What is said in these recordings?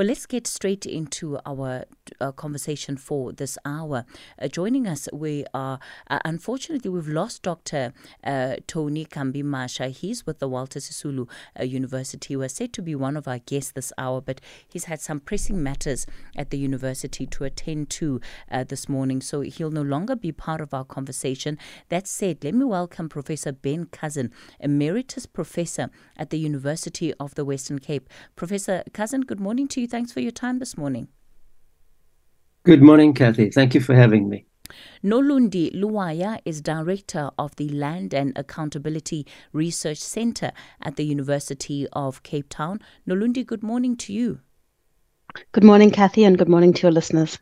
Well, let's get straight into our uh, conversation for this hour. Uh, joining us, we are, uh, unfortunately, we've lost Dr. Uh, Tony Kambi Masha. He's with the Walter Sisulu uh, University, was said to be one of our guests this hour, but he's had some pressing matters at the university to attend to uh, this morning, so he'll no longer be part of our conversation. That said, let me welcome Professor Ben Cousin, Emeritus Professor at the University of the Western Cape. Professor Cousin, good morning to you. Thanks for your time this morning. Good morning, Kathy. Thank you for having me. Nolundi Luwaya is director of the Land and Accountability Research Center at the University of Cape Town. Nolundi, good morning to you. Good morning, Kathy, and good morning to your listeners.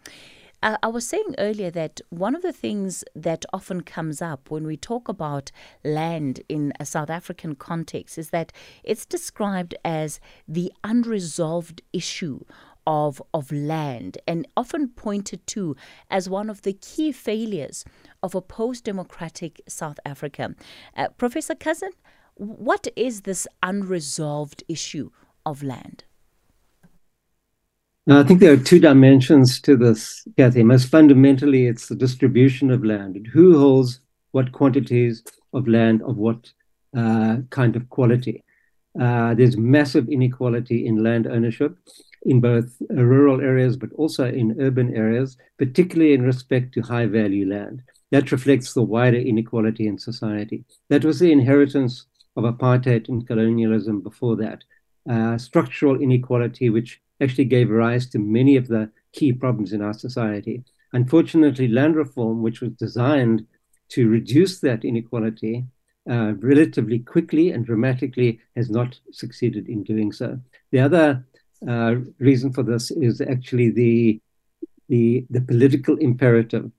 I was saying earlier that one of the things that often comes up when we talk about land in a South African context is that it's described as the unresolved issue of, of land and often pointed to as one of the key failures of a post democratic South Africa. Uh, Professor Cousin, what is this unresolved issue of land? I think there are two dimensions to this, Kathy. Most fundamentally, it's the distribution of land and who holds what quantities of land of what uh, kind of quality. Uh, there's massive inequality in land ownership in both rural areas but also in urban areas, particularly in respect to high value land. That reflects the wider inequality in society. That was the inheritance of apartheid and colonialism before that. Uh, structural inequality, which actually gave rise to many of the key problems in our society. Unfortunately, land reform, which was designed to reduce that inequality uh, relatively quickly and dramatically, has not succeeded in doing so. The other uh, reason for this is actually the the, the political imperative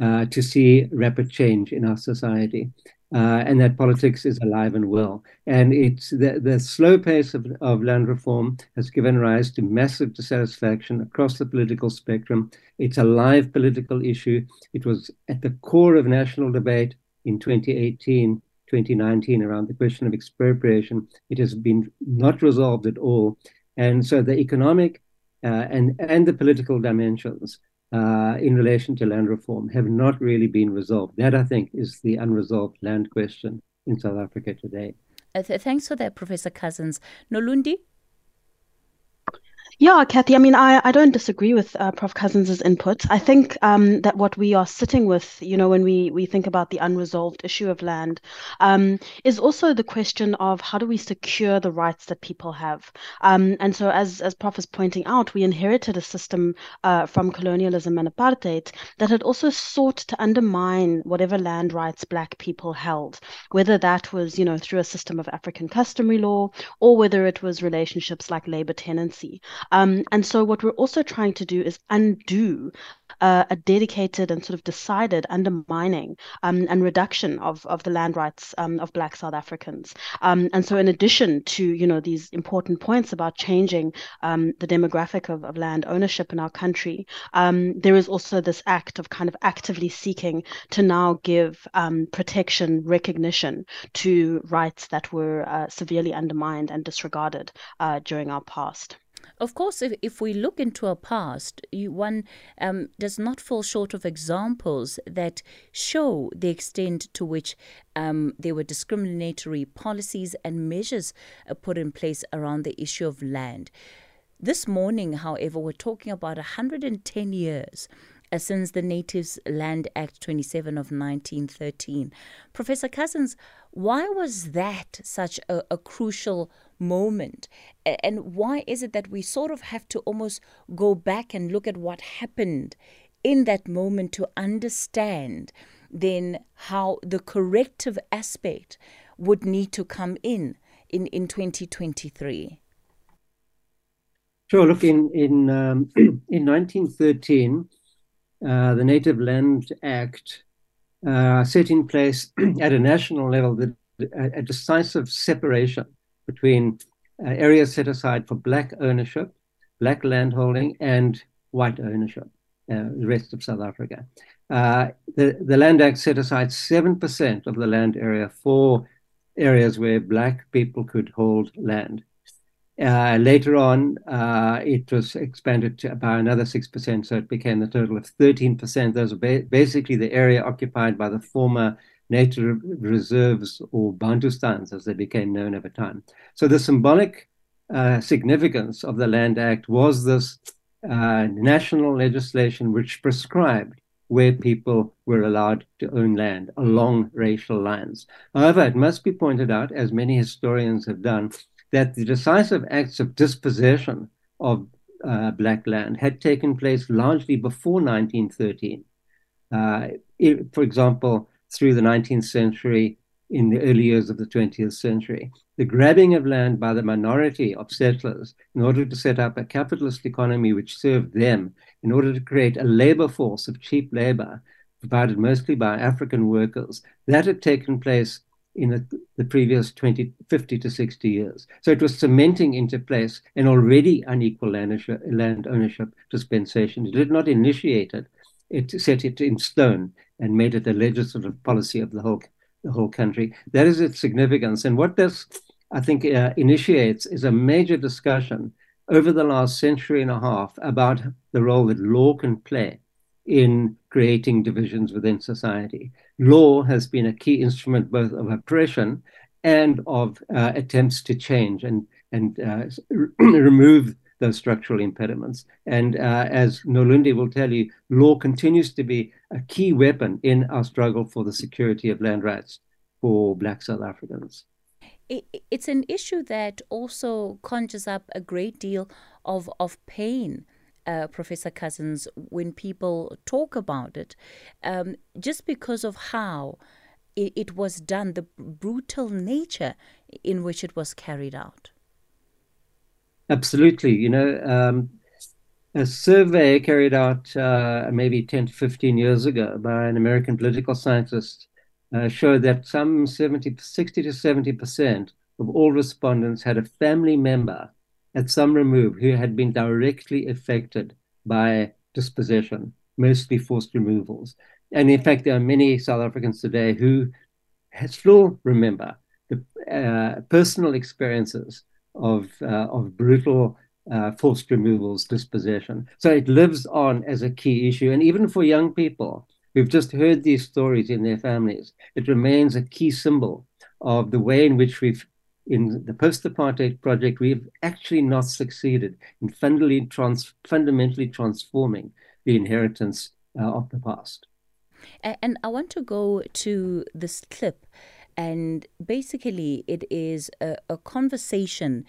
uh, to see rapid change in our society uh, and that politics is alive and well. And it's the, the slow pace of, of land reform has given rise to massive dissatisfaction across the political spectrum. It's a live political issue. It was at the core of national debate in 2018, 2019 around the question of expropriation. It has been not resolved at all. And so the economic uh, and, and the political dimensions uh, in relation to land reform have not really been resolved. That, I think, is the unresolved land question in South Africa today. Uh, th- thanks for that, Professor Cousins. Nolundi? Yeah, Kathy, I mean, I, I don't disagree with uh, Prof. Cousins' input. I think um, that what we are sitting with, you know, when we, we think about the unresolved issue of land, um, is also the question of how do we secure the rights that people have. Um, and so, as, as Prof is pointing out, we inherited a system uh, from colonialism and apartheid that had also sought to undermine whatever land rights Black people held, whether that was, you know, through a system of African customary law or whether it was relationships like labor tenancy. Um, and so, what we're also trying to do is undo uh, a dedicated and sort of decided undermining um, and reduction of, of the land rights um, of Black South Africans. Um, and so, in addition to you know these important points about changing um, the demographic of, of land ownership in our country, um, there is also this act of kind of actively seeking to now give um, protection, recognition to rights that were uh, severely undermined and disregarded uh, during our past. Of course, if, if we look into our past, you, one um, does not fall short of examples that show the extent to which um, there were discriminatory policies and measures uh, put in place around the issue of land. This morning, however, we're talking about 110 years uh, since the Natives Land Act 27 of 1913. Professor Cousins, why was that such a, a crucial moment? And why is it that we sort of have to almost go back and look at what happened in that moment to understand then how the corrective aspect would need to come in in, in 2023? Sure. Look, in in um, in 1913, uh, the Native Land Act uh, set in place at a national level the, a, a decisive separation between uh, areas set aside for black ownership, black landholding, and white ownership, uh, the rest of South Africa. Uh, the, the Land Act set aside 7% of the land area for areas where black people could hold land. Uh, later on, uh, it was expanded about another 6%, so it became the total of 13%. Those are ba basically the area occupied by the former native reserves or Bantustans, as they became known over time. So the symbolic uh, significance of the Land Act was this uh, national legislation which prescribed where people were allowed to own land along racial lines. However, it must be pointed out, as many historians have done, that the decisive acts of dispossession of uh, black land had taken place largely before 1913. Uh, it, for example, through the 19th century, in the early years of the 20th century. The grabbing of land by the minority of settlers in order to set up a capitalist economy which served them, in order to create a labor force of cheap labor provided mostly by African workers, that had taken place in the, the previous 20, 50 to 60 years. So it was cementing into place an already unequal land ownership, dispensation. It did not initiate it, it set it in stone and made it a legislative policy of the whole, the whole country. That is its significance. And what this, I think, uh, initiates is a major discussion over the last century and a half about the role that law can play in creating divisions within society. Law has been a key instrument both of oppression and of uh, attempts to change and and uh, remove those structural impediments. And uh, as Nolundi will tell you, law continues to be a key weapon in our struggle for the security of land rights for Black South Africans. It's an issue that also conjures up a great deal of, of pain uh, Professor Cousins, when people talk about it, um, just because of how it, it was done, the brutal nature in which it was carried out. Absolutely. You know, um, a survey carried out uh, maybe 10 to 15 years ago by an American political scientist uh, showed that some 70, 60 to 70% of all respondents had a family member at some remove who had been directly affected by dispossession, mostly forced removals. And in fact, there are many South Africans today who still remember the uh, personal experiences of, uh, of brutal uh, forced removals, dispossession. So it lives on as a key issue. And even for young people who've just heard these stories in their families, it remains a key symbol of the way in which we've in the post-apartheid project, we have actually not succeeded in fundamentally, trans fundamentally transforming the inheritance uh, of the past. And I want to go to this clip, and basically, it is a, a conversation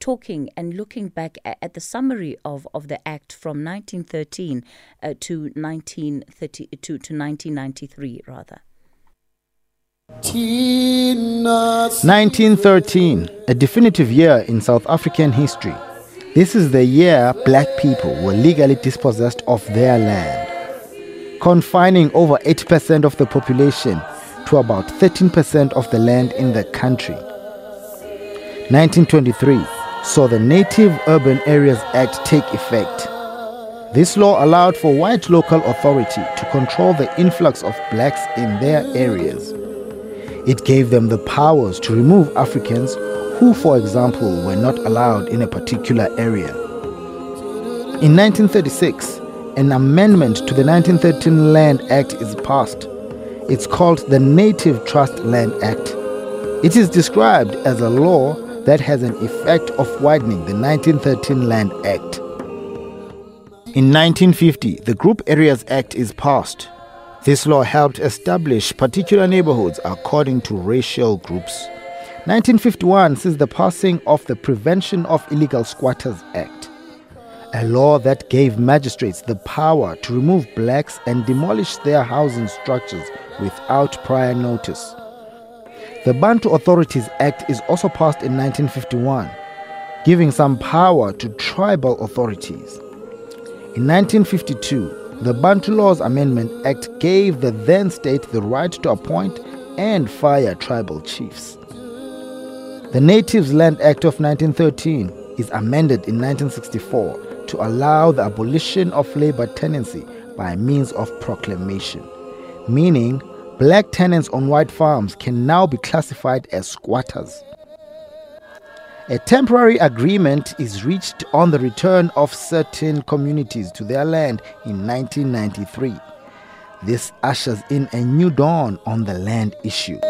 talking and looking back at the summary of, of the act from 1913 uh, to 1930 to, to 1993 rather 1913, a definitive year in South African history. This is the year black people were legally dispossessed of their land, confining over 80% of the population to about 13% of the land in the country. 1923 saw the Native Urban Areas Act take effect. This law allowed for white local authority to control the influx of blacks in their areas. It gave them the powers to remove Africans who, for example, were not allowed in a particular area. In 1936, an amendment to the 1913 Land Act is passed. It's called the Native Trust Land Act. It is described as a law that has an effect of widening the 1913 Land Act. In 1950, the Group Areas Act is passed. This law helped establish particular neighborhoods according to racial groups. 1951 sees the passing of the Prevention of Illegal Squatters Act, a law that gave magistrates the power to remove blacks and demolish their housing structures without prior notice. The Bantu Authorities Act is also passed in 1951, giving some power to tribal authorities. In 1952, the Bantu Laws Amendment Act gave the then state the right to appoint and fire tribal chiefs. The Natives Land Act of 1913 is amended in 1964 to allow the abolition of labor tenancy by means of proclamation, meaning black tenants on white farms can now be classified as squatters. A temporary agreement is reached on the return of certain communities to their land in 1993. This ushers in a new dawn on the land issue.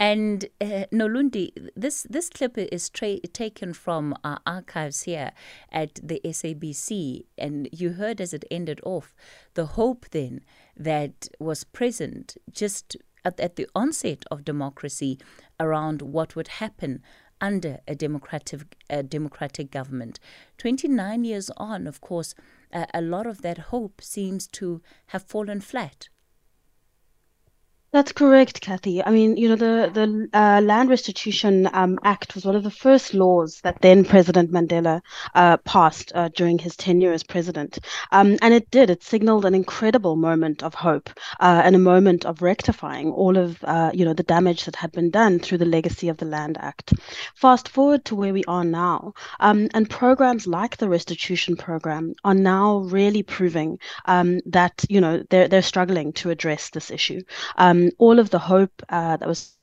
And uh, Nolundi, this this clip is tra- taken from our archives here at the SABC, and you heard as it ended off the hope then that was present just at, at the onset of democracy around what would happen under a democratic a democratic government. Twenty nine years on, of course, uh, a lot of that hope seems to have fallen flat. That's correct, Kathy. I mean, you know, the the uh, Land Restitution um, Act was one of the first laws that then President Mandela uh, passed uh, during his tenure as president, um, and it did. It signaled an incredible moment of hope uh, and a moment of rectifying all of uh, you know the damage that had been done through the legacy of the Land Act. Fast forward to where we are now, um, and programs like the Restitution Program are now really proving um, that you know they're they're struggling to address this issue. Um, um, all of the hope uh, that was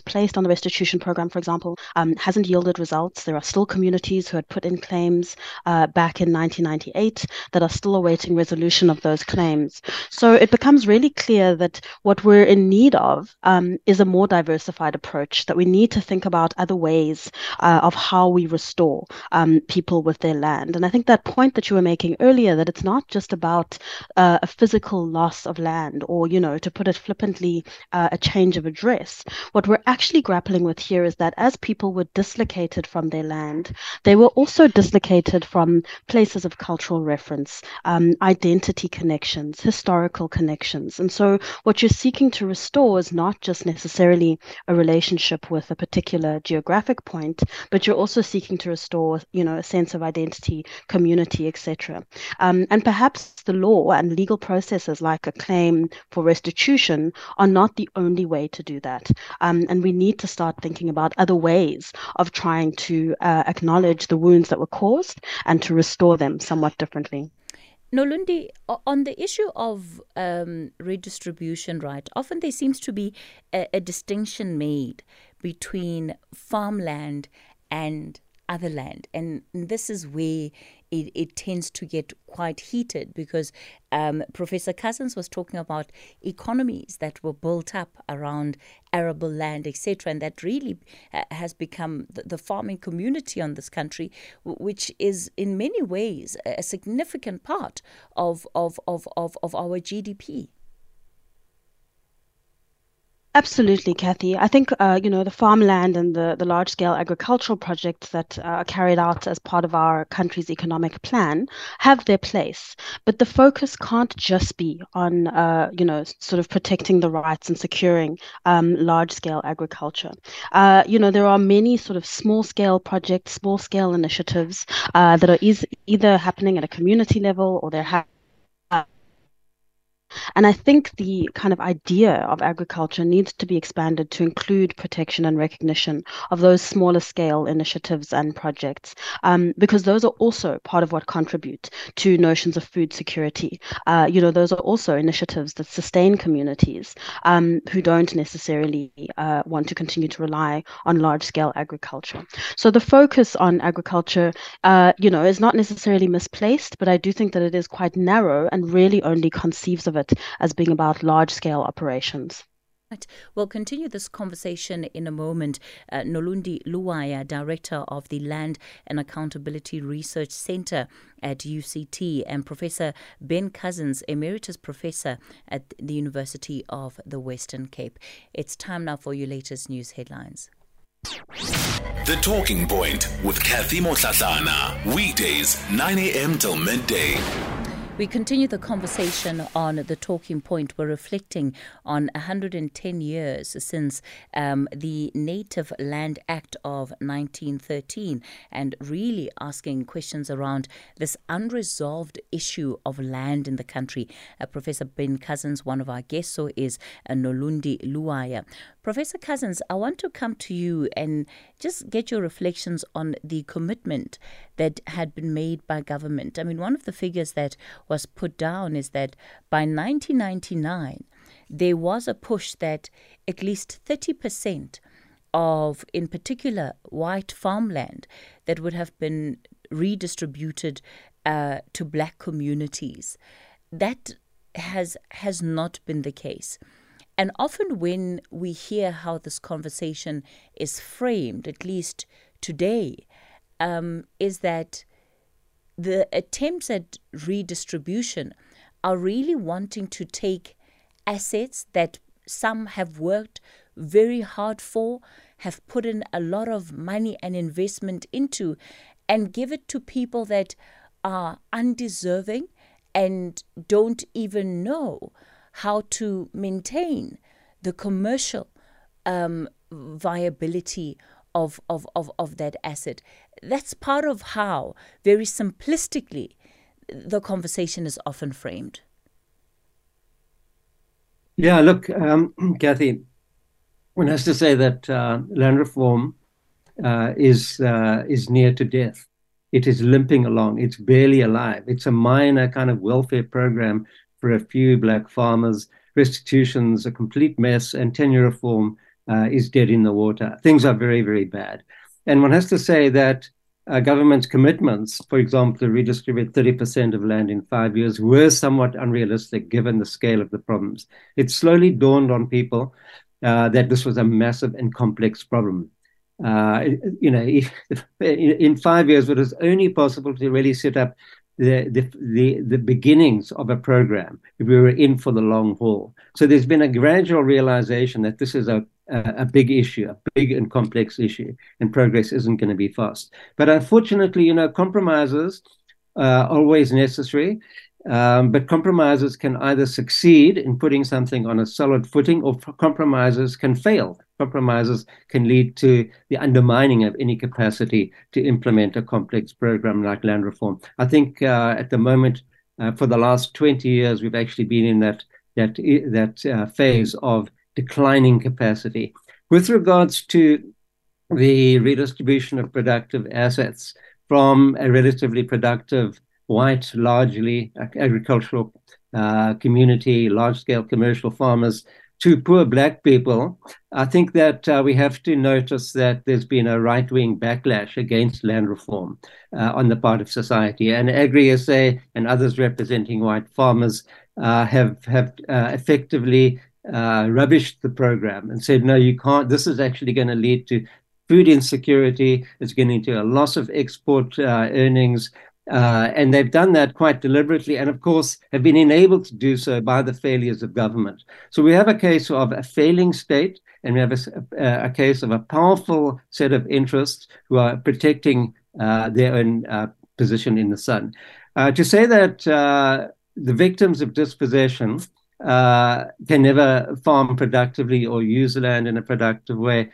placed on the restitution program, for example, um, hasn't yielded results. There are still communities who had put in claims uh, back in 1998 that are still awaiting resolution of those claims. So it becomes really clear that what we're in need of um, is a more diversified approach, that we need to think about other ways uh, of how we restore um, people with their land. And I think that point that you were making earlier, that it's not just about uh, a physical loss of land or, you know, to put it flippantly, uh, a change of address. What we're actually grappling with here is that as people were dislocated from their land, they were also dislocated from places of cultural reference, um, identity connections, historical connections. And so, what you're seeking to restore is not just necessarily a relationship with a particular geographic point, but you're also seeking to restore, you know, a sense of identity, community, etc. Um, and perhaps the law and legal processes like a claim for restitution are not the only way to do that. Um, and we need to start thinking about other ways of trying to uh, acknowledge the wounds that were caused and to restore them somewhat differently. Nolundi, on the issue of um, redistribution, right, often there seems to be a, a distinction made between farmland and other land. And this is where it, it tends to get quite heated because um, Professor Cousins was talking about economies that were built up around arable land, etc., and that really uh, has become the, the, farming community on this country, which is in many ways a significant part of, of, of, of, of our GDP. Absolutely, Kathy. I think uh, you know the farmland and the, the large scale agricultural projects that uh, are carried out as part of our country's economic plan have their place, but the focus can't just be on uh, you know sort of protecting the rights and securing um, large scale agriculture. Uh, you know there are many sort of small scale projects, small scale initiatives uh, that are e- either happening at a community level or they're happening and I think the kind of idea of agriculture needs to be expanded to include protection and recognition of those smaller scale initiatives and projects, um, because those are also part of what contribute to notions of food security. Uh, you know, those are also initiatives that sustain communities um, who don't necessarily uh, want to continue to rely on large scale agriculture. So the focus on agriculture, uh, you know, is not necessarily misplaced, but I do think that it is quite narrow and really only conceives of it it as being about large scale operations. Right. We'll continue this conversation in a moment. Uh, Nolundi Luwaya, Director of the Land and Accountability Research Center at UCT, and Professor Ben Cousins, Emeritus Professor at the University of the Western Cape. It's time now for your latest news headlines. The Talking Point with Kathy Motlatlana. Weekdays, 9 a.m. till midday. We continue the conversation on the talking point. We're reflecting on 110 years since um, the Native Land Act of 1913 and really asking questions around this unresolved issue of land in the country. Uh, Professor Ben Cousins, one of our guests, so is uh, Nolundi Luwaya. Professor Cousins, I want to come to you and just get your reflections on the commitment that had been made by government. I mean, one of the figures that was put down is that by 1999, there was a push that at least 30% of, in particular, white farmland that would have been redistributed uh, to black communities. That has has not been the case. And often when we hear how this conversation is framed, at least today, um, is that the attempts at redistribution are really wanting to take assets that some have worked very hard for, have put in a lot of money and investment into, and give it to people that are undeserving and don't even know how to maintain the commercial um, viability of, of, of, of that asset. That's part of how, very simplistically, the conversation is often framed. Yeah, look, um, Kathy, one has to say that uh, land reform uh, is uh, is near to death. It is limping along. It's barely alive. It's a minor kind of welfare program for a few black farmers. Restitution's a complete mess, and tenure reform uh, is dead in the water. Things are very, very bad. And one has to say that uh, government's commitments, for example, to redistribute 30% of land in five years, were somewhat unrealistic given the scale of the problems. It slowly dawned on people uh, that this was a massive and complex problem. Uh, you know, if, if, in five years, it was only possible to really set up the, the, the, the beginnings of a program if we were in for the long haul. So there's been a gradual realization that this is a, a, big issue, a big and complex issue, and progress isn't going to be fast. But unfortunately, you know, compromises are always necessary. Um, but compromises can either succeed in putting something on a solid footing or compromises can fail. Compromises can lead to the undermining of any capacity to implement a complex program like land reform. I think uh, at the moment, uh, for the last 20 years, we've actually been in that, that, that uh, phase of declining capacity. With regards to the redistribution of productive assets from a relatively productive white, largely agricultural uh, community, large scale commercial farmers, to poor black people, I think that uh, we have to notice that there's been a right wing backlash against land reform uh, on the part of society. And Agri SA and others representing white farmers uh, have, have uh, effectively uh, rubbished the program and said, no, you can't. This is actually going to lead to food insecurity. It's going to a loss of export uh, earnings. Uh, and they've done that quite deliberately, and of course, have been enabled to do so by the failures of government. So we have a case of a failing state, and we have a, a case of a powerful set of interests who are protecting uh, their own uh, position in the sun. Uh, to say that the victims of dispossession uh, can never farm productively or use land in a productive way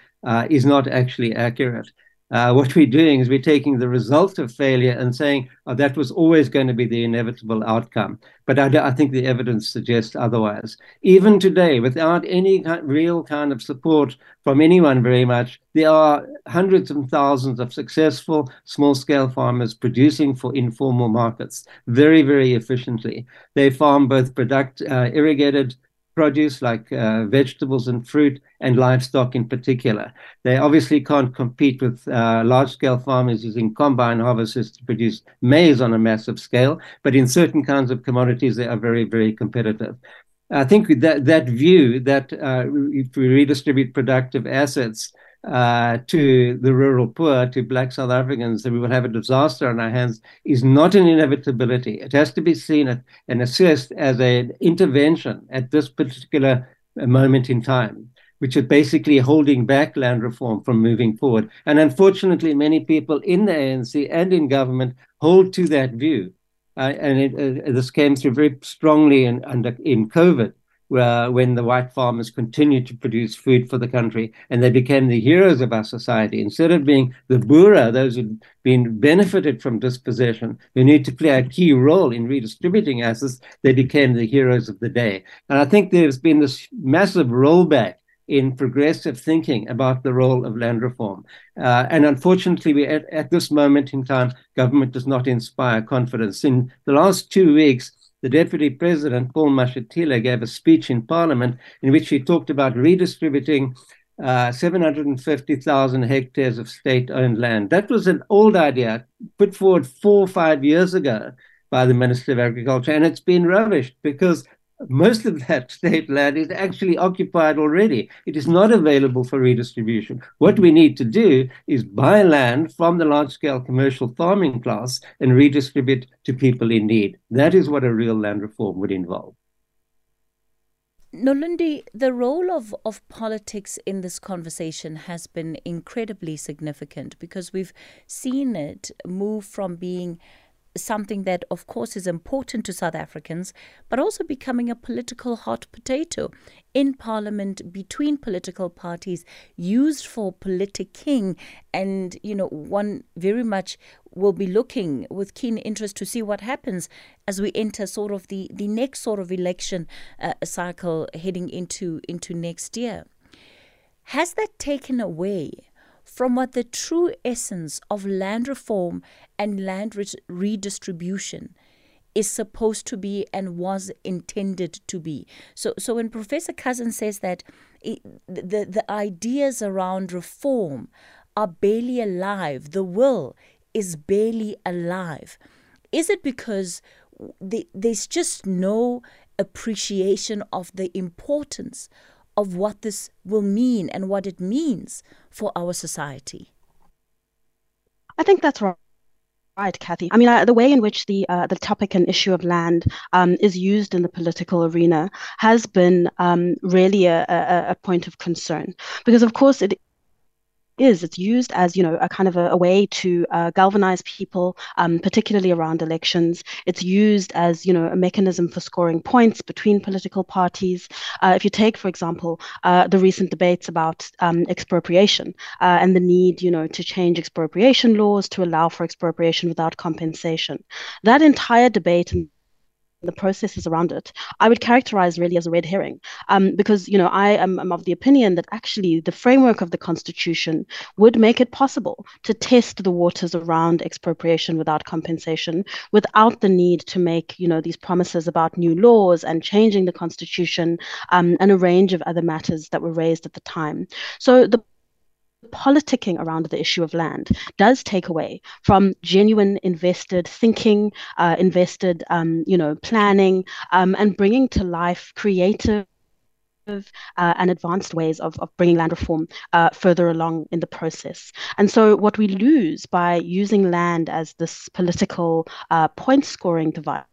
is not actually accurate uh, what we're doing is we're taking the result of failure and saying, oh, that was always going to be the inevitable outcome. But I, I think the evidence suggests otherwise. Even today, without any real kind of support from anyone very much, there are hundreds and thousands of successful small scale farmers producing for informal markets very, very efficiently. They farm both product, uh, irrigated produce like uh, vegetables and fruit and livestock in particular. They obviously can't compete with uh, large scale farmers using combine harvesters to produce maize on a massive scale, but in certain kinds of commodities, they are very, very competitive. I think that, that view that uh, if we redistribute productive assets, uh, to the rural poor, to black South Africans, that we will have a disaster on our hands is not an inevitability. It has to be seen and assessed as an intervention at this particular moment in time, which is basically holding back land reform from moving forward. And unfortunately, many people in the ANC and in government hold to that view. Uh, and it, uh, this came through very strongly in, under, in COVID uh, when the white farmers continued to produce food for the country and they became the heroes of our society. Instead of being the Boere, those who'd been benefited from dispossession, who need to play a key role in redistributing assets, they became the heroes of the day. And I think there's been this massive rollback in progressive thinking about the role of land reform. Uh, and unfortunately, we at, at, this moment in time, government does not inspire confidence. In the last two weeks, the Deputy President, Paul Mashatile, gave a speech in Parliament in which he talked about redistributing uh, 750,000 hectares of state owned land. That was an old idea put forward four or five years ago by the Minister of Agriculture, and it's been rubbished because most of that state land is actually occupied already. It is not available for redistribution. What we need to do is buy land from the large scale commercial farming class and redistribute to people in need. That is what a real land reform would involve. Nolundi, the role of, of politics in this conversation has been incredibly significant because we've seen it move from being something that, of course, is important to South Africans, but also becoming a political hot potato in Parliament between political parties, used for politicking. And, you know, one very much will be looking with keen interest to see what happens as we enter sort of the, the next sort of election uh, cycle heading into, into next year. Has that taken away from what the true essence of land reform and land re- redistribution is supposed to be and was intended to be. So, so when Professor Cousin says that it, the, the ideas around reform are barely alive, the will is barely alive, is it because the, there's just no appreciation of the importance of what this will mean and what it means for our society? I think that's right. Right, Kathy. I mean, uh, the way in which the uh, the topic and issue of land um, is used in the political arena has been um, really a, a, a, point of concern because, of course, it is. It's used as, you know, a kind of a, a way to uh, galvanize people, um, particularly around elections. It's used as, you know, a mechanism for scoring points between political parties. Uh, if you take, for example, uh, the recent debates about um, expropriation uh, and the need, you know, to change expropriation laws to allow for expropriation without compensation, that entire debate and the processes around it, I would characterize really as a red herring. Um, because, you know, I am, am, of the opinion that actually the framework of the Constitution would make it possible to test the waters around expropriation without compensation, without the need to make, you know, these promises about new laws and changing the Constitution um, and a range of other matters that were raised at the time. So the politicking around the issue of land does take away from genuine invested thinking, uh, invested, um, you know, planning, um, and bringing to life creative. Uh, and advanced ways of, of bringing land reform uh, further along in the process. And so, what we lose by using land as this political uh, point scoring device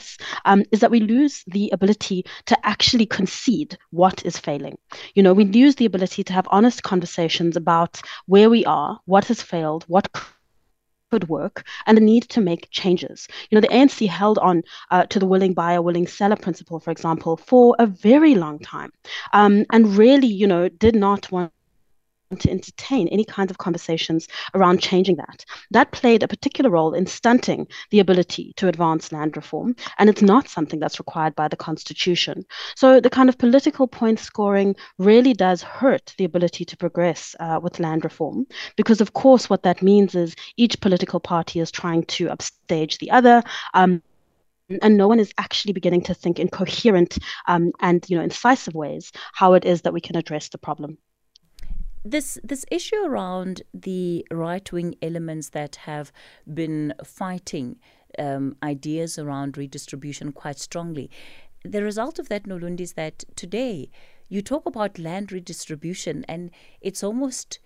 um, is that we lose the ability to actually concede what is failing. You know, we lose the ability to have honest conversations about where we are, what has failed, what could work, and the need to make changes. You know, the ANC held on uh, to the willing buyer, willing seller principle, for example, for a very long time, um, and really, you know, did not want to entertain any kinds of conversations around changing that. That played a particular role in stunting the ability to advance land reform, and it's not something that's required by the Constitution. So the kind of political point scoring really does hurt the ability to progress uh, with land reform, because of course what that means is each political party is trying to upstage the other. Um, and no one is actually beginning to think in coherent um, and you know incisive ways how it is that we can address the problem this this issue around the right wing elements that have been fighting um, ideas around redistribution quite strongly. The result of that, Nolundi, is that today you talk about land redistribution, and it's almost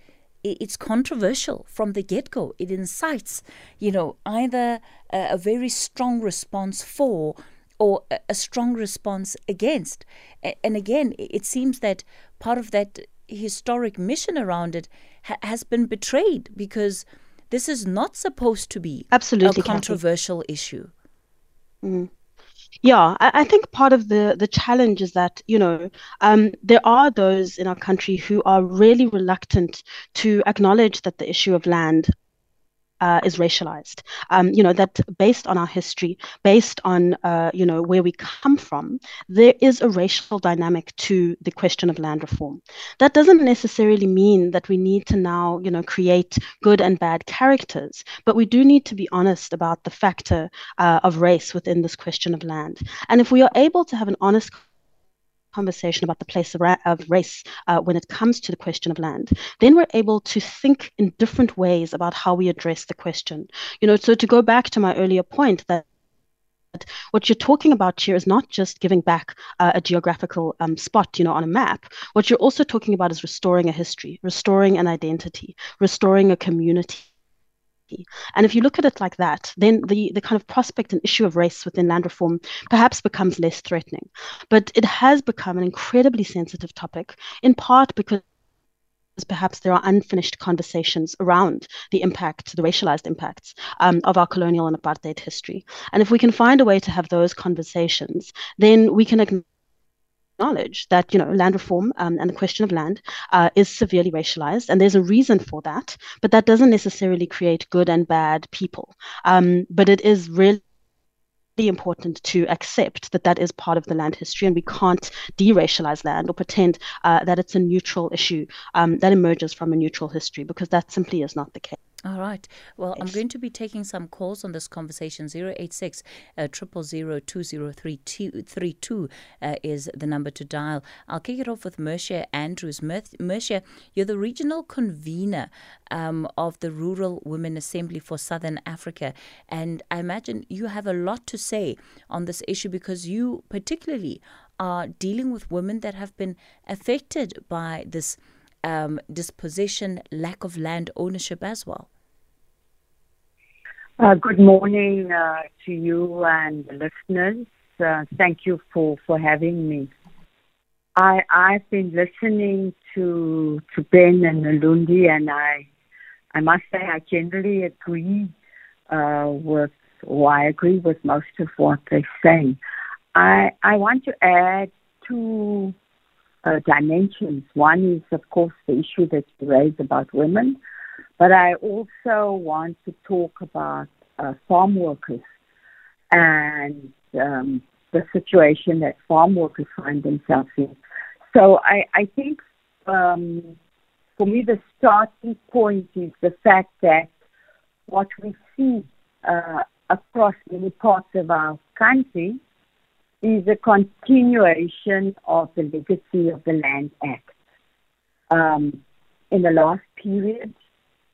it's controversial from the get go. It incites, you know, either a, a very strong response for or a, a strong response against. And again, it seems that part of that historic mission around it ha- has been betrayed because this is not supposed to be absolutely a controversial Kathy. issue. Mm. Yeah, I, I, think part of the the challenge is that you know um, there are those in our country who are really reluctant to acknowledge that the issue of land uh, is racialized. Um, you know that based on our history, based on uh, you know where we come from, there is a racial dynamic to the question of land reform. That doesn't necessarily mean that we need to now you know create good and bad characters, but we do need to be honest about the factor uh, of race within this question of land. And if we are able to have an honest conversation about the place of, ra- of race uh, when it comes to the question of land, then we're able to think in different ways about how we address the question. You know, so to go back to my earlier point that what you're talking about here is not just giving back uh, a geographical um, spot, you know, on a map. What you're also talking about is restoring a history, restoring an identity, restoring a community and if you look at it like that, then the, the kind of prospect and issue of race within land reform perhaps becomes less threatening. But it has become an incredibly sensitive topic, in part because perhaps there are unfinished conversations around the impact, the racialized impacts um, of our colonial and apartheid history. And if we can find a way to have those conversations, then we can acknowledge that you know land reform um, and the question of land uh, is severely racialized, and there's a reason for that. But that doesn't necessarily create good and bad people. Um, but it is really important to accept that that is part of the land history and we can't deracialize land or pretend uh, that it's a neutral issue um, that emerges from a neutral history because that simply is not the case. All right. Well. I'm going to be taking some calls on this conversation. 086 uh, 2032 uh, is the number to dial. I'll kick it off with Mercia Andrews. Mercia, you're the regional convener um, of the Rural Women Assembly for Southern Africa. And I imagine you have a lot to say on this issue because you, particularly, are dealing with women that have been affected by this um, dispossession, lack of land ownership as well. Uh, good morning uh, to you and the listeners. Uh, thank you for, for having me. I, I've been listening to to Ben and Nolundi, and I I must say I generally agree uh, with, or I agree with most of what they're saying. I I want to add two uh, dimensions. One is, of course, the issue that you raised about women, but I also want to talk about uh, farm workers and um, the situation that farm workers find themselves in. So I, I think um, for me the starting point is the fact that what we see uh, across many parts of our country is a continuation of the legacy of the Land Act. Um, in the last period,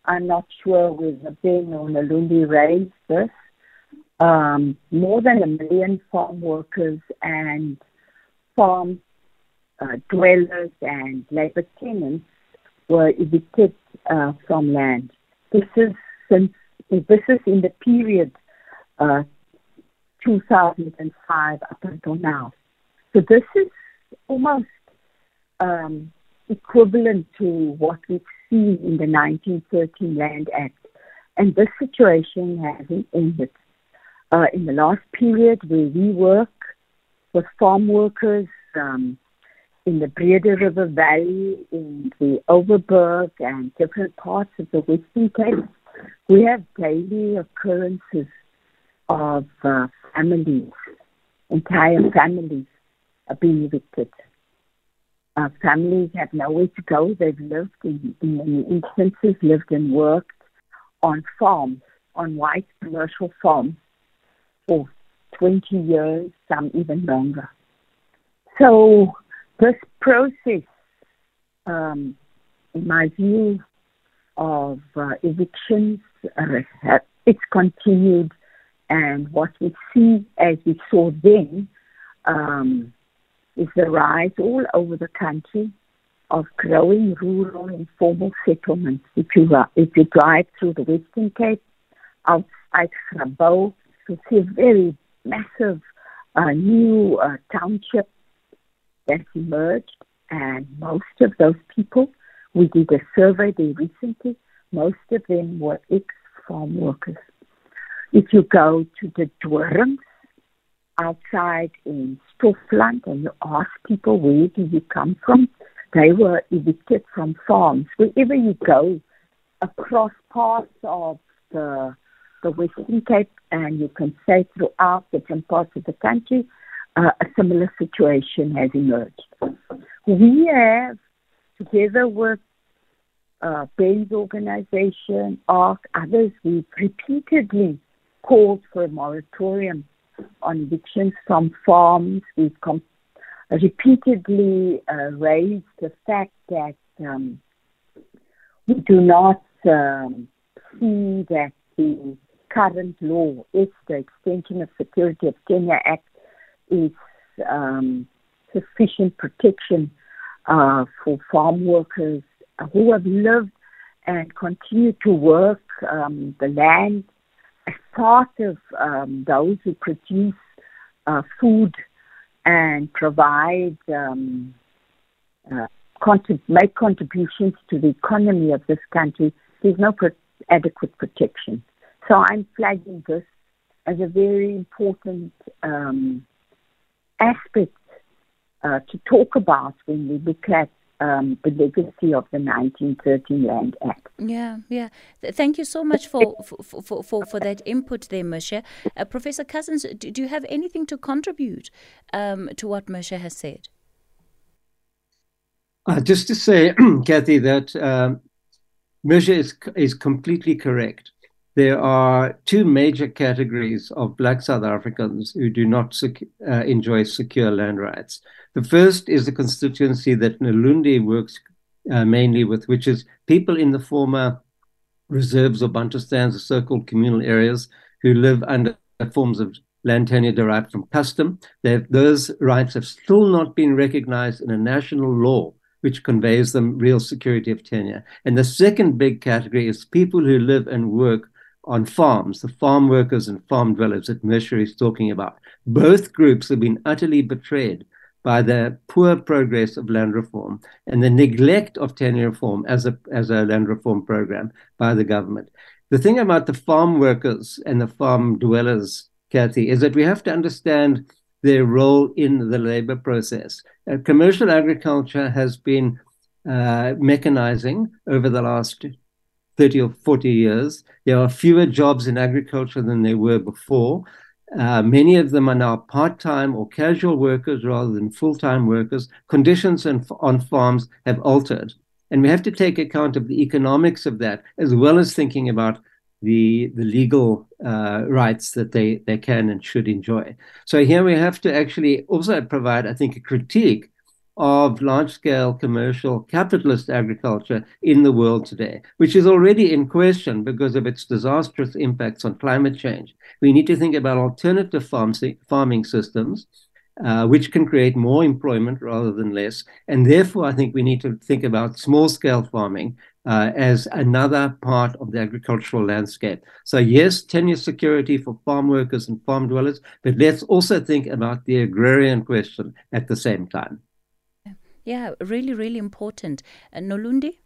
I'm not sure whether Ben or Nolundi raised this. Um, more than a million farm workers and farm uh, dwellers and labor tenants were evicted uh, from land. This is since this is in the period uh, 2005 up until now. So this is almost um, equivalent to what we've seen in the 1913 Land Act. And this situation hasn't ended. Uh, in the last period where we work with farm workers um, in the Breede River Valley, in the Overberg, and different parts of the Western Cape, we have daily occurrences of uh, families, entire families, are being evicted. Uh, families have nowhere to go. They've lived in, in many instances, lived and worked on farms, on white commercial farms for 20 years, some even longer. So this process, um, in my view, of uh, evictions, uh, it's continued and what we see, as we saw then, um, is the rise all over the country of growing rural informal settlements. If you, if you drive through the Western Cape, outside Grabouw, you see a very massive uh, new uh, township that emerged, and most of those people, we did a survey there recently, most of them were ex-farm workers. If you go to the Dorings outside in Stofland and you ask people where do you come from, they were evicted from farms. Wherever you go across parts of the, the Western Cape, and you can say throughout different parts of the country, uh, a similar situation has emerged. We have, together with uh, Ben's organization, ARC, others, we've repeatedly called for a moratorium on evictions from farms. We've com- repeatedly uh, raised the fact that um, we do not um, see that the current law, it's the Extension of Security of Tenure Act, is um, sufficient protection uh, for farm workers who have lived and continue to work um, the land part of um, those who produce uh, food and provide um, uh, contrib- make contributions to the economy of this country, there's no pro- adequate protection. So I'm flagging this as a very important um, aspect uh, to talk about when we look at um, the legacy of the 1913 Land Act. Yeah, yeah. Thank you so much for for, for, for, for that input there, Masha. Uh, Professor Cousins, do, do, you have anything to contribute um, to what Masha has said? Uh, just to say, Kathy, that um, Masha is, is completely correct. There are two major categories of Black South Africans who do not sec- uh, enjoy secure land rights. The first is the constituency that Nolundi works uh, mainly with, which is people in the former reserves or Bantustans, the so-called communal areas, who live under forms of land tenure derived from custom. They've, those rights have still not been recognized in a national law which conveys them real security of tenure. And the second big category is people who live and work on farms, the farm workers and farm dwellers that Masha is talking about. Both groups have been utterly betrayed by the poor progress of land reform and the neglect of tenure reform as a, as a land reform program by the government. The thing about the farm workers and the farm dwellers, Kathy, is that we have to understand their role in the labor process. Uh, commercial agriculture has been uh, mechanizing over the last 30 or 40 years. There are fewer jobs in agriculture than there were before. Uh, many of them are now part time or casual workers rather than full time workers. Conditions on, on farms have altered. And we have to take account of the economics of that, as well as thinking about the, the legal uh, rights that they, they can and should enjoy. So here we have to actually also provide, I think, a critique of large scale commercial capitalist agriculture in the world today, which is already in question because of its disastrous impacts on climate change. We need to think about alternative farm, farming systems. Uh, which can create more employment rather than less. And therefore, I think we need to think about small scale farming uh, as another part of the agricultural landscape. So, yes, tenure security for farm workers and farm dwellers, but let's also think about the agrarian question at the same time. Yeah, really, really important. Uh, Nolundi?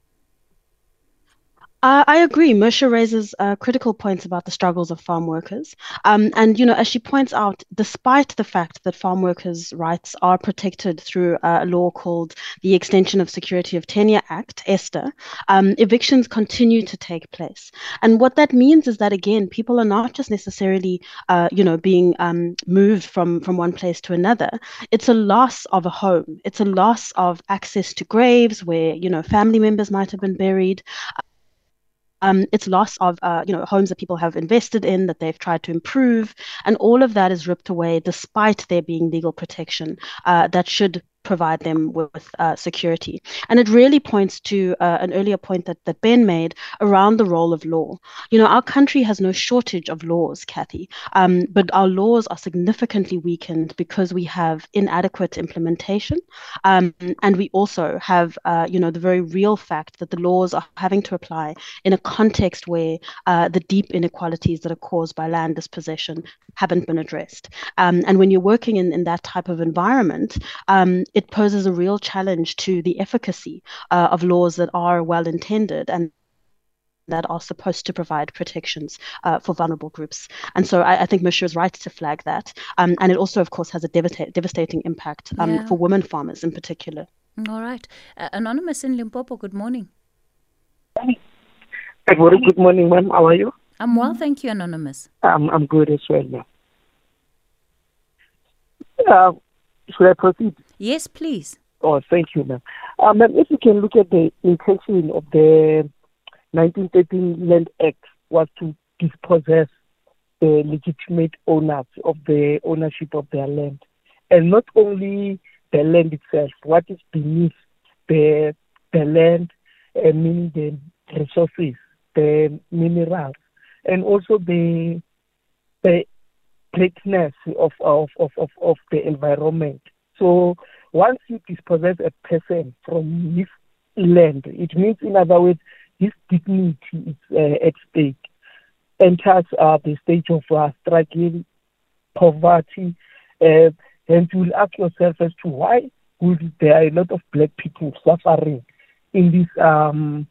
I agree. Masha raises uh, critical points about the struggles of farm workers. Um, and, you know, as she points out, despite the fact that farm workers' rights are protected through a law called the Extension of Security of Tenure Act, ESTA, um, evictions continue to take place. And what that means is that, again, people are not just necessarily, uh, you know, being um, moved from, from one place to another. It's a loss of a home. It's a loss of access to graves where, you know, family members might have been buried. Um, it's loss of uh, you know homes that people have invested in that they've tried to improve, and all of that is ripped away despite there being legal protection uh, that should provide them with uh, security. And it really points to uh, an earlier point that, that Ben made around the role of law. You know, our country has no shortage of laws, Kathy, um, but our laws are significantly weakened because we have inadequate implementation. Um, and we also have, uh, you know, the very real fact that the laws are having to apply in a context where uh, the deep inequalities that are caused by land dispossession haven't been addressed. Um, and when you're working in, in that type of environment, um, it poses a real challenge to the efficacy uh, of laws that are well intended and that are supposed to provide protections uh, for vulnerable groups. And so I, I, think Masha is right to flag that. Um, and it also, of course, has a devasta- devastating impact um, yeah. for women farmers in particular. All right. Uh, Anonymous in Limpopo, good morning. Good morning, good morning, ma'am. How are you? I'm well, thank you, Anonymous. I'm, I'm good as well, ma'am. Uh, should I proceed? Yes, please. Oh, thank you, ma'am. Ma'am, if you can look at the intention of the 1913 Land Act was to dispossess the legitimate owners of the ownership of their land. And not only the land itself, what is beneath the, the land, uh, meaning the resources, the minerals, and also the, the greatness of, of, of, of, of the environment. So once you dispossess a person from his land, it means, in other words, his dignity is uh, at stake enters uh, the stage of uh, struggling, poverty, uh, and you will ask yourself as to why would there are a lot of black people suffering in this um,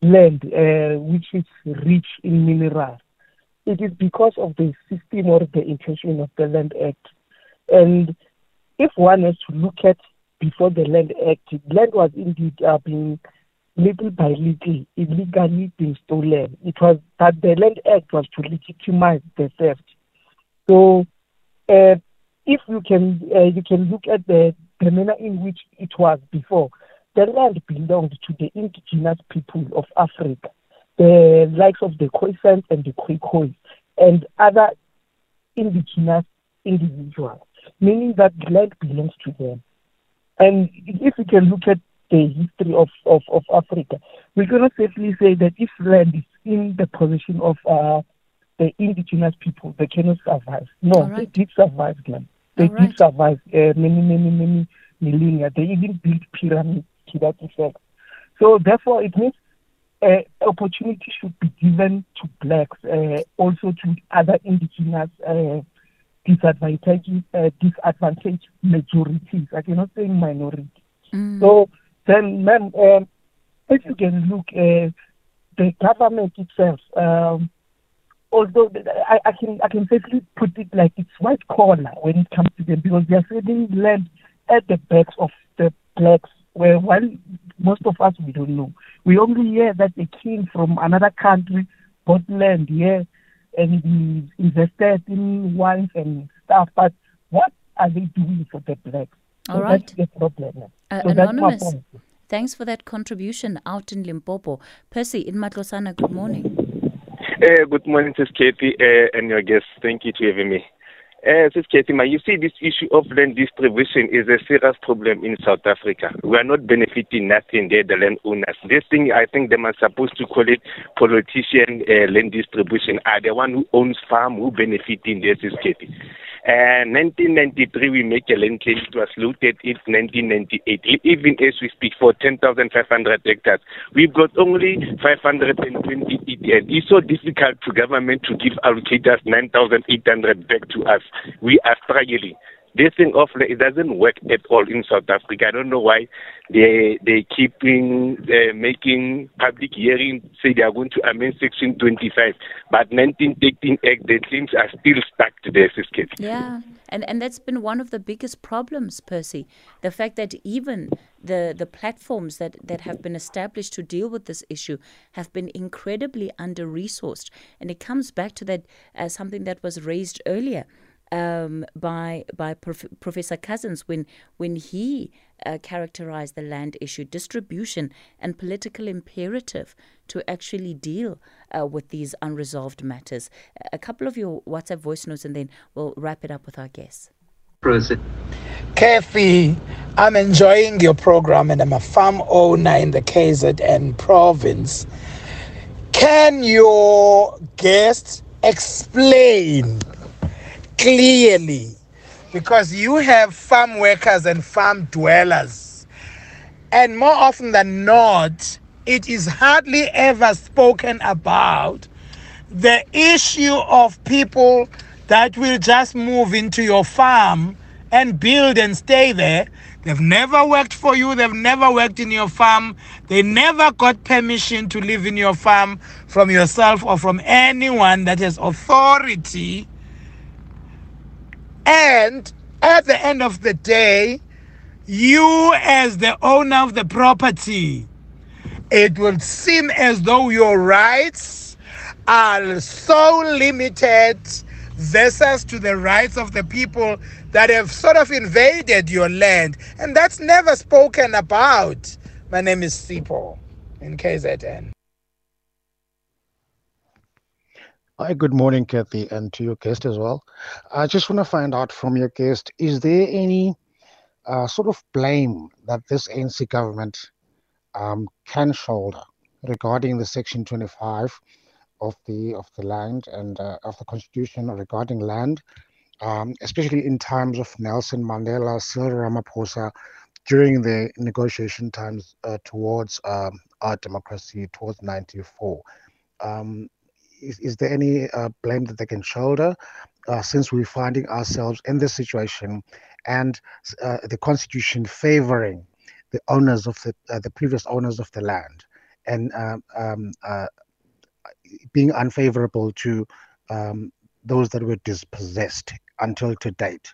land, uh, which is rich in minerals. It is because of the system or the intention of the Land Act. And if one has to look at before the Land Act, land was indeed uh, being little by little illegally being stolen. It was that the Land Act was to legitimize the theft. So, uh, if you can uh, you can look at the, the manner in which it was before, the land belonged to the indigenous people of Africa, the likes of the Khoisan and the Khoikhoi, and other indigenous individuals, meaning that the land belongs to them. And if you can look at the history of, of, of Africa, we cannot safely say that if land is in the possession of uh, the indigenous people, they cannot survive. No, right. they did survive, man. They All did right. survive uh, many, many, many millennia. They even built pyramids to that effect. So therefore, it means uh, opportunity should be given to blacks, uh, also to other indigenous uh, disadvantaged, uh, disadvantaged majorities. I cannot say minority. Mm. So then, ma'am, um, if you can look, uh, the government itself, um, although I, I, can I can safely put it like it's white collar when it comes to them because they are selling land at the backs of the blacks, where while most of us we don't know, we only hear that the king from another country bought land here and he invested in wines and stuff, but what are they doing for the blacks? All so right. That's the problem. Uh, so anonymous, thanks for that contribution out in Limpopo. Percy in Matlosana, good morning. Uh, good morning, Sis Katie, uh, and your guests. Thank you to having me. Uh, Sis Katie, you see, this issue of land distribution is a serious problem in South Africa. We are not benefiting nothing there, the landowners. This thing, I think they are supposed to call it politician uh, land distribution. Are the one who owns farm who benefiting this, Sis Katie. Uh, 1993, we make a land claim. It was looted in 1998. Even as we speak, for 10,500 hectares, we've got only 520 and It's so difficult for government to give allocators 9,800 back to us. We are struggling this thing of it doesn't work at all in South Africa. I don't know why they they keeping uh, making public hearing say they are going to amend Section 25, but 1913 Act the things are still stuck to their system. Yeah, and and that's been one of the biggest problems, Percy. The fact that even the the platforms that that have been established to deal with this issue have been incredibly under resourced, and it comes back to that as uh, something that was raised earlier um, by by Prof- Professor Cousins when when he uh, characterized the land issue, distribution, and political imperative to actually deal uh, with these unresolved matters. A couple of your WhatsApp voice notes, and then we'll wrap it up with our guests. Kathy, I'm enjoying your program, and I'm a farm owner in the KZN province. Can your guest explain? Clearly because you have farm workers and farm dwellers. And more often than not, it is hardly ever spoken about the issue of people that will just move into your farm and build and stay there. They've never worked for you, they've never worked in your farm, they never got permission to live in your farm from yourself or from anyone that has authority and at the end of the day, you, as the owner of the property, it will seem as though your rights are so limited versus to the rights of the people that have sort of invaded your land. And that's never spoken about. My name is Sipo in KZN. Hi, good morning, Kathy, and to your guest as well. I just want to find out from your guest is there any uh, sort of blame that this ANC government um, can shoulder regarding the Section 25 of the of the land and uh, of the Constitution regarding land, um, especially in times of Nelson Mandela, Cyril Ramaphosa, during the negotiation times uh, towards um, our democracy towards 94. Um, is, is there any uh, blame that they can shoulder uh, since we're finding ourselves in this situation and uh, the constitution favoring the owners of the uh, the previous owners of the land and um, um, uh, being unfavorable to um, those that were dispossessed until to date.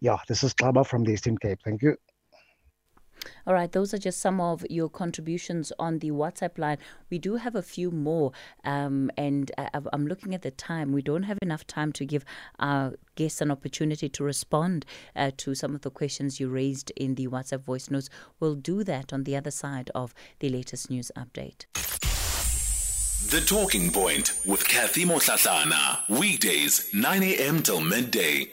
Yeah, this is Klaba from the Eastern Cape. Thank you. All right, those are just some of your contributions on the WhatsApp line. We do have a few more, um, and I, am looking at the time. We don't have enough time to give our guests an opportunity to respond uh, to some of the questions you raised in the WhatsApp voice notes. We'll do that on the other side of the latest news update. The Talking Point with Kathy Motlatlana. Weekdays, 9 a.m. till midday.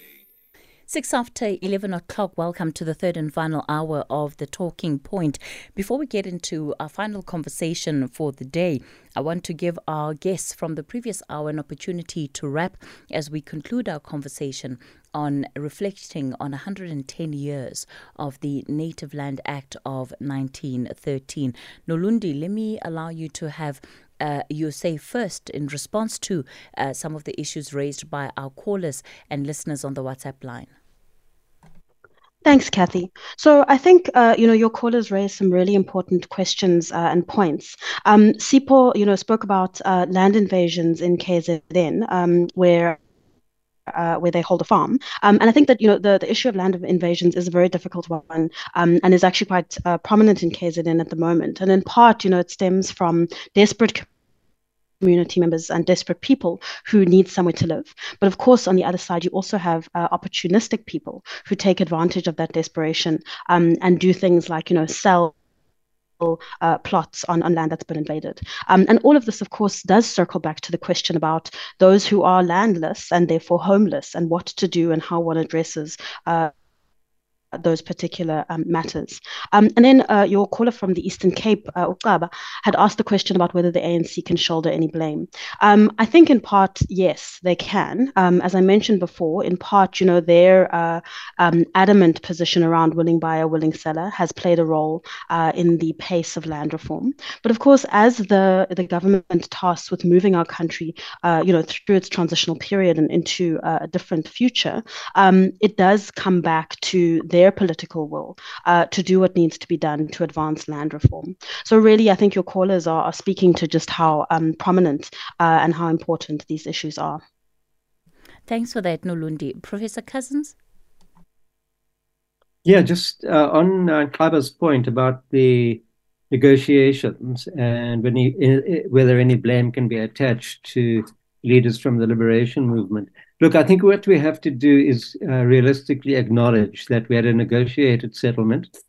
Six after 11 o'clock, welcome to the third and final hour of the Talking Point. Before we get into our final conversation for the day, I want to give our guests from the previous hour an opportunity to wrap as we conclude our conversation on reflecting on 110 years of the Native Land Act of 1913. Nolundi, let me allow you to have uh, you say first in response to uh, some of the issues raised by our callers and listeners on the WhatsApp line. Thanks, Kathy. So I think uh, you know your callers raised some really important questions uh, and points. Um, Sipo, you know, spoke about uh, land invasions in KZN, um, where uh, where they hold a farm. Um, and I think that you know the, the issue of land invasions is a very difficult one um, and is actually quite uh, prominent in KZN at the moment. And in part, you know, it stems from desperate community members and desperate people who need somewhere to live. But of course, on the other side, you also have uh, opportunistic people who take advantage of that desperation um, and do things like, you know, sell uh, plots on, on land that's been invaded. Um, and all of this, of course, does circle back to the question about those who are landless and therefore homeless and what to do and how one addresses uh, those particular um, matters. Um, and then uh, your caller from the Eastern Cape, uh, had asked the question about whether the ANC can shoulder any blame. Um, I think in part, yes, they can. Um, as I mentioned before, in part, you know, their uh, um, adamant position around willing buyer, willing seller has played a role uh, in the pace of land reform. But of course, as the, the government tasked with moving our country, uh, you know, through its transitional period and into uh, a different future, um, it does come back to their their political will uh, to do what needs to be done to advance land reform. So, really, I think your callers are, are speaking to just how um, prominent uh, and how important these issues are. Thanks for that, Nolundi. Professor Cousins? Yeah, just uh, on uh, Klaba's point about the negotiations and any, whether any blame can be attached to leaders from the liberation movement. Look, I think what we have to do is uh, realistically acknowledge that we had a negotiated settlement.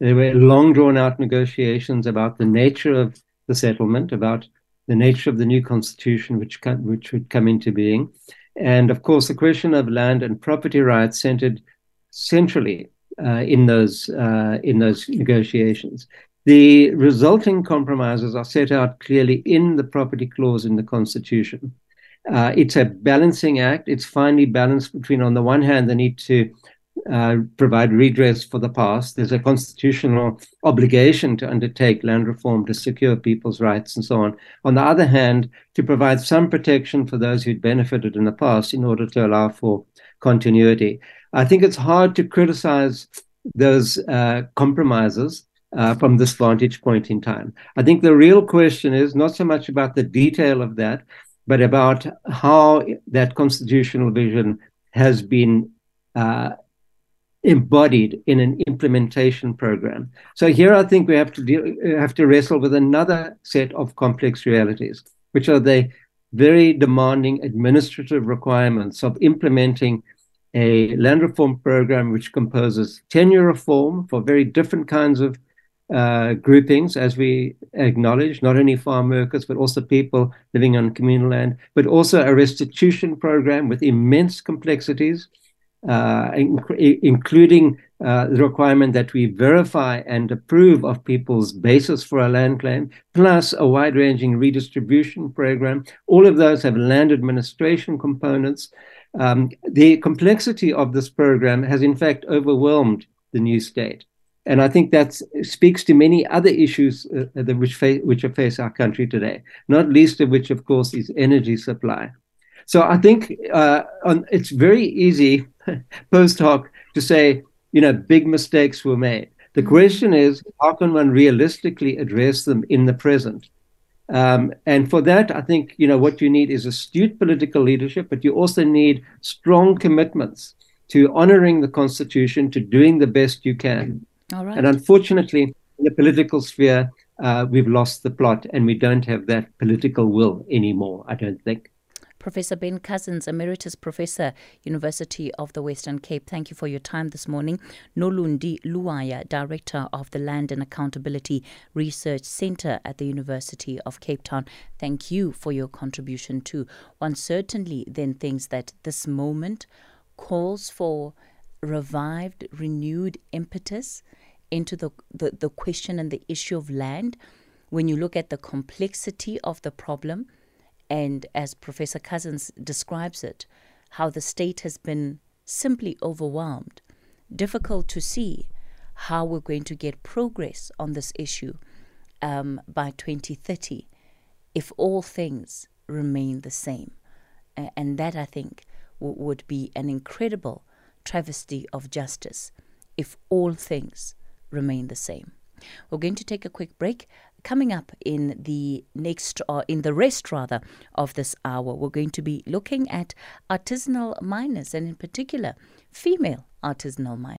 There were long drawn out negotiations about the nature of the settlement, about the nature of the new constitution which, which would come into being. And of course, the question of land and property rights centered centrally uh, in those uh, in those negotiations. The resulting compromises are set out clearly in the property clause in the Constitution. Uh, it's a balancing act. It's finely balanced between, on the one hand, the need to uh, provide redress for the past. There's a constitutional obligation to undertake land reform to secure people's rights and so on. On the other hand, to provide some protection for those who'd benefited in the past in order to allow for continuity. I think it's hard to criticize those uh, compromises uh, from this vantage point in time. I think the real question is not so much about the detail of that, but about how that constitutional vision has been uh, embodied in an implementation program. So here, I think we have to deal, have to wrestle with another set of complex realities, which are the very demanding administrative requirements of implementing a land reform program which composes tenure reform for very different kinds of uh, groupings, as we acknowledge, not only farm workers, but also people living on communal land, but also a restitution program with immense complexities, uh, in- including uh, the requirement that we verify and approve of people's basis for a land claim, plus a wide ranging redistribution program. All of those have land administration components. Um, the complexity of this program has, in fact, overwhelmed the new state. And I think that speaks to many other issues uh, that which, face, which face our country today, not least of which, of course, is energy supply. So I think uh, on, it's very easy post hoc to say, you know, big mistakes were made. The mm-hmm. question is, how can one realistically address them in the present? Um, and for that, I think you know what you need is astute political leadership, but you also need strong commitments to honoring the Constitution, to doing the best you can. All right. And unfortunately, in the political sphere, uh, we've lost the plot, and we don't have that political will anymore. I don't think. Professor Ben Cousins, Emeritus Professor, University of the Western Cape. Thank you for your time this morning. Nolundi Luwaya, Director of the Land and Accountability Research Centre at the University of Cape Town. Thank you for your contribution too. One certainly then thinks that this moment calls for revived, renewed impetus into the, the, the question and the issue of land. When you look at the complexity of the problem, and as Professor Cousins describes it, how the state has been simply overwhelmed. Difficult to see how we're going to get progress on this issue um, by 2030 if all things remain the same. And that, I think, w- would be an incredible travesty of justice if all things remain the same. We're going to take a quick break. Coming up in the next, or in the rest rather, of this hour, we're going to be looking at artisanal miners and, in particular, female artisanal miners.